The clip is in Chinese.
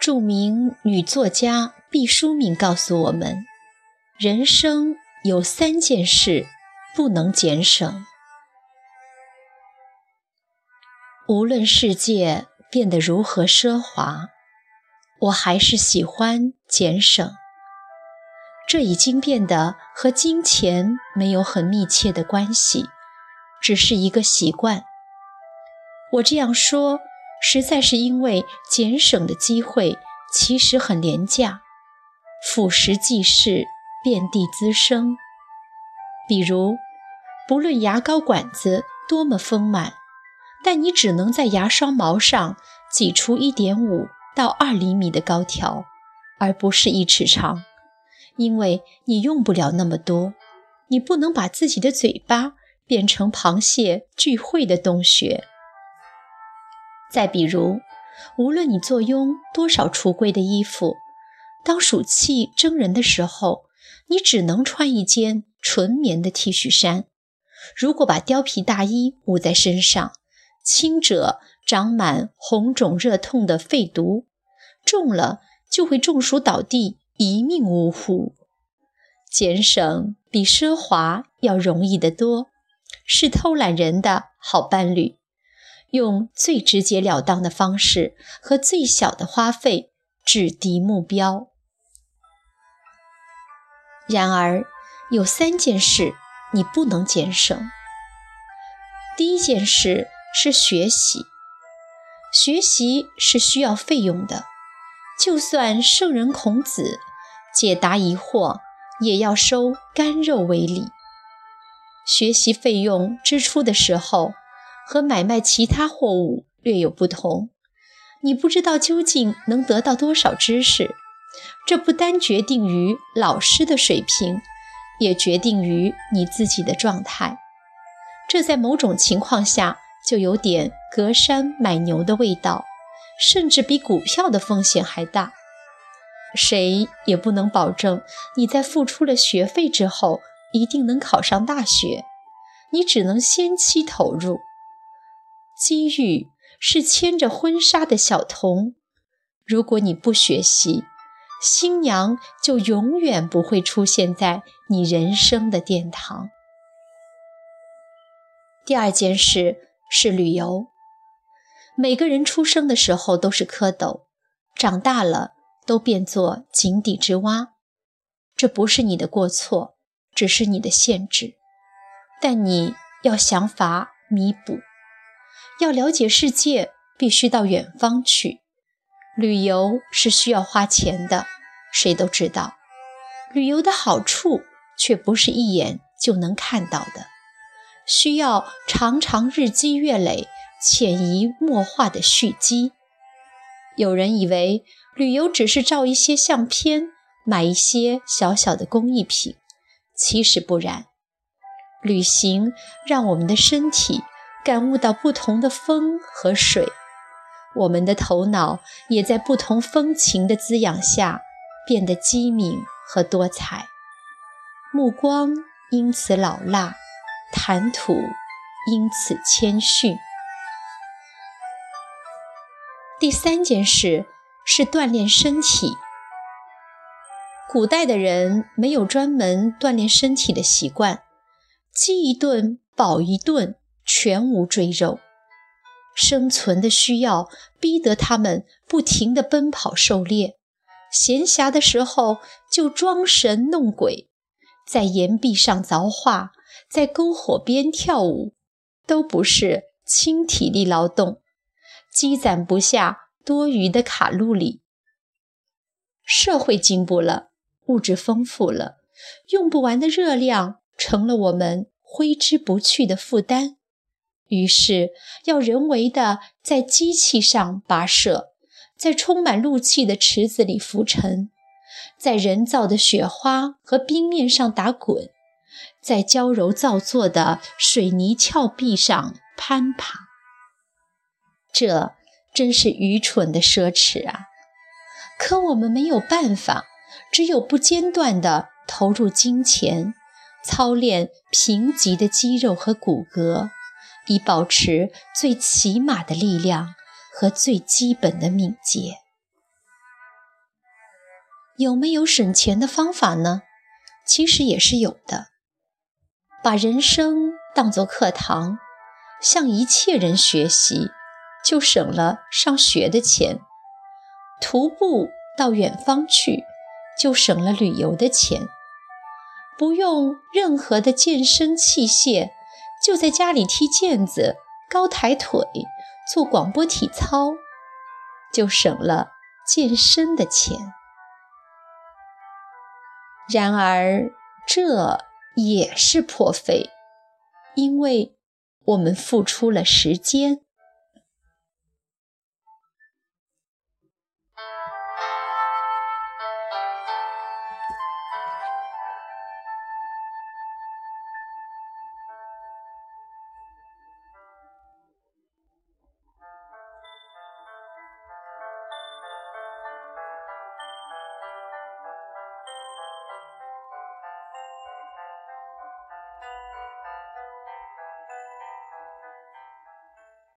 著名女作家毕淑敏告诉我们：人生有三件事不能减省。无论世界变得如何奢华，我还是喜欢减省。这已经变得和金钱没有很密切的关系，只是一个习惯。我这样说。实在是因为俭省的机会其实很廉价，俯拾即是，遍地滋生。比如，不论牙膏管子多么丰满，但你只能在牙刷毛上挤出一点五到二厘米的膏条，而不是一尺长，因为你用不了那么多。你不能把自己的嘴巴变成螃蟹聚会的洞穴。再比如，无论你坐拥多少橱柜的衣服，当暑气蒸人的时候，你只能穿一件纯棉的 T 恤衫。如果把貂皮大衣捂在身上，轻者长满红肿热痛的肺毒，重了就会中暑倒地，一命呜呼。俭省比奢华要容易得多，是偷懒人的好伴侣。用最直截了当的方式和最小的花费制敌目标。然而，有三件事你不能减省。第一件事是学习，学习是需要费用的。就算圣人孔子解答疑惑，也要收干肉为礼。学习费用支出的时候。和买卖其他货物略有不同，你不知道究竟能得到多少知识，这不单决定于老师的水平，也决定于你自己的状态。这在某种情况下就有点隔山买牛的味道，甚至比股票的风险还大。谁也不能保证你在付出了学费之后一定能考上大学，你只能先期投入。机遇是牵着婚纱的小童，如果你不学习，新娘就永远不会出现在你人生的殿堂。第二件事是旅游。每个人出生的时候都是蝌蚪，长大了都变作井底之蛙。这不是你的过错，只是你的限制，但你要想法弥补。要了解世界，必须到远方去。旅游是需要花钱的，谁都知道。旅游的好处却不是一眼就能看到的，需要常常日积月累、潜移默化的蓄积。有人以为旅游只是照一些相片，买一些小小的工艺品，其实不然。旅行让我们的身体。感悟到不同的风和水，我们的头脑也在不同风情的滋养下变得机敏和多彩，目光因此老辣，谈吐因此谦逊。第三件事是锻炼身体。古代的人没有专门锻炼身体的习惯，饥一顿饱一顿。全无赘肉，生存的需要逼得他们不停地奔跑狩猎，闲暇的时候就装神弄鬼，在岩壁上凿画，在篝火边跳舞，都不是轻体力劳动，积攒不下多余的卡路里。社会进步了，物质丰富了，用不完的热量成了我们挥之不去的负担。于是，要人为的在机器上跋涉，在充满氯气的池子里浮沉，在人造的雪花和冰面上打滚，在娇柔造作的水泥峭壁上攀爬。这真是愚蠢的奢侈啊！可我们没有办法，只有不间断地投入金钱，操练贫瘠的肌肉和骨骼。以保持最起码的力量和最基本的敏捷。有没有省钱的方法呢？其实也是有的。把人生当作课堂，向一切人学习，就省了上学的钱；徒步到远方去，就省了旅游的钱；不用任何的健身器械，就在家里踢毽子、高抬腿、做广播体操，就省了健身的钱。然而，这也是破费，因为我们付出了时间。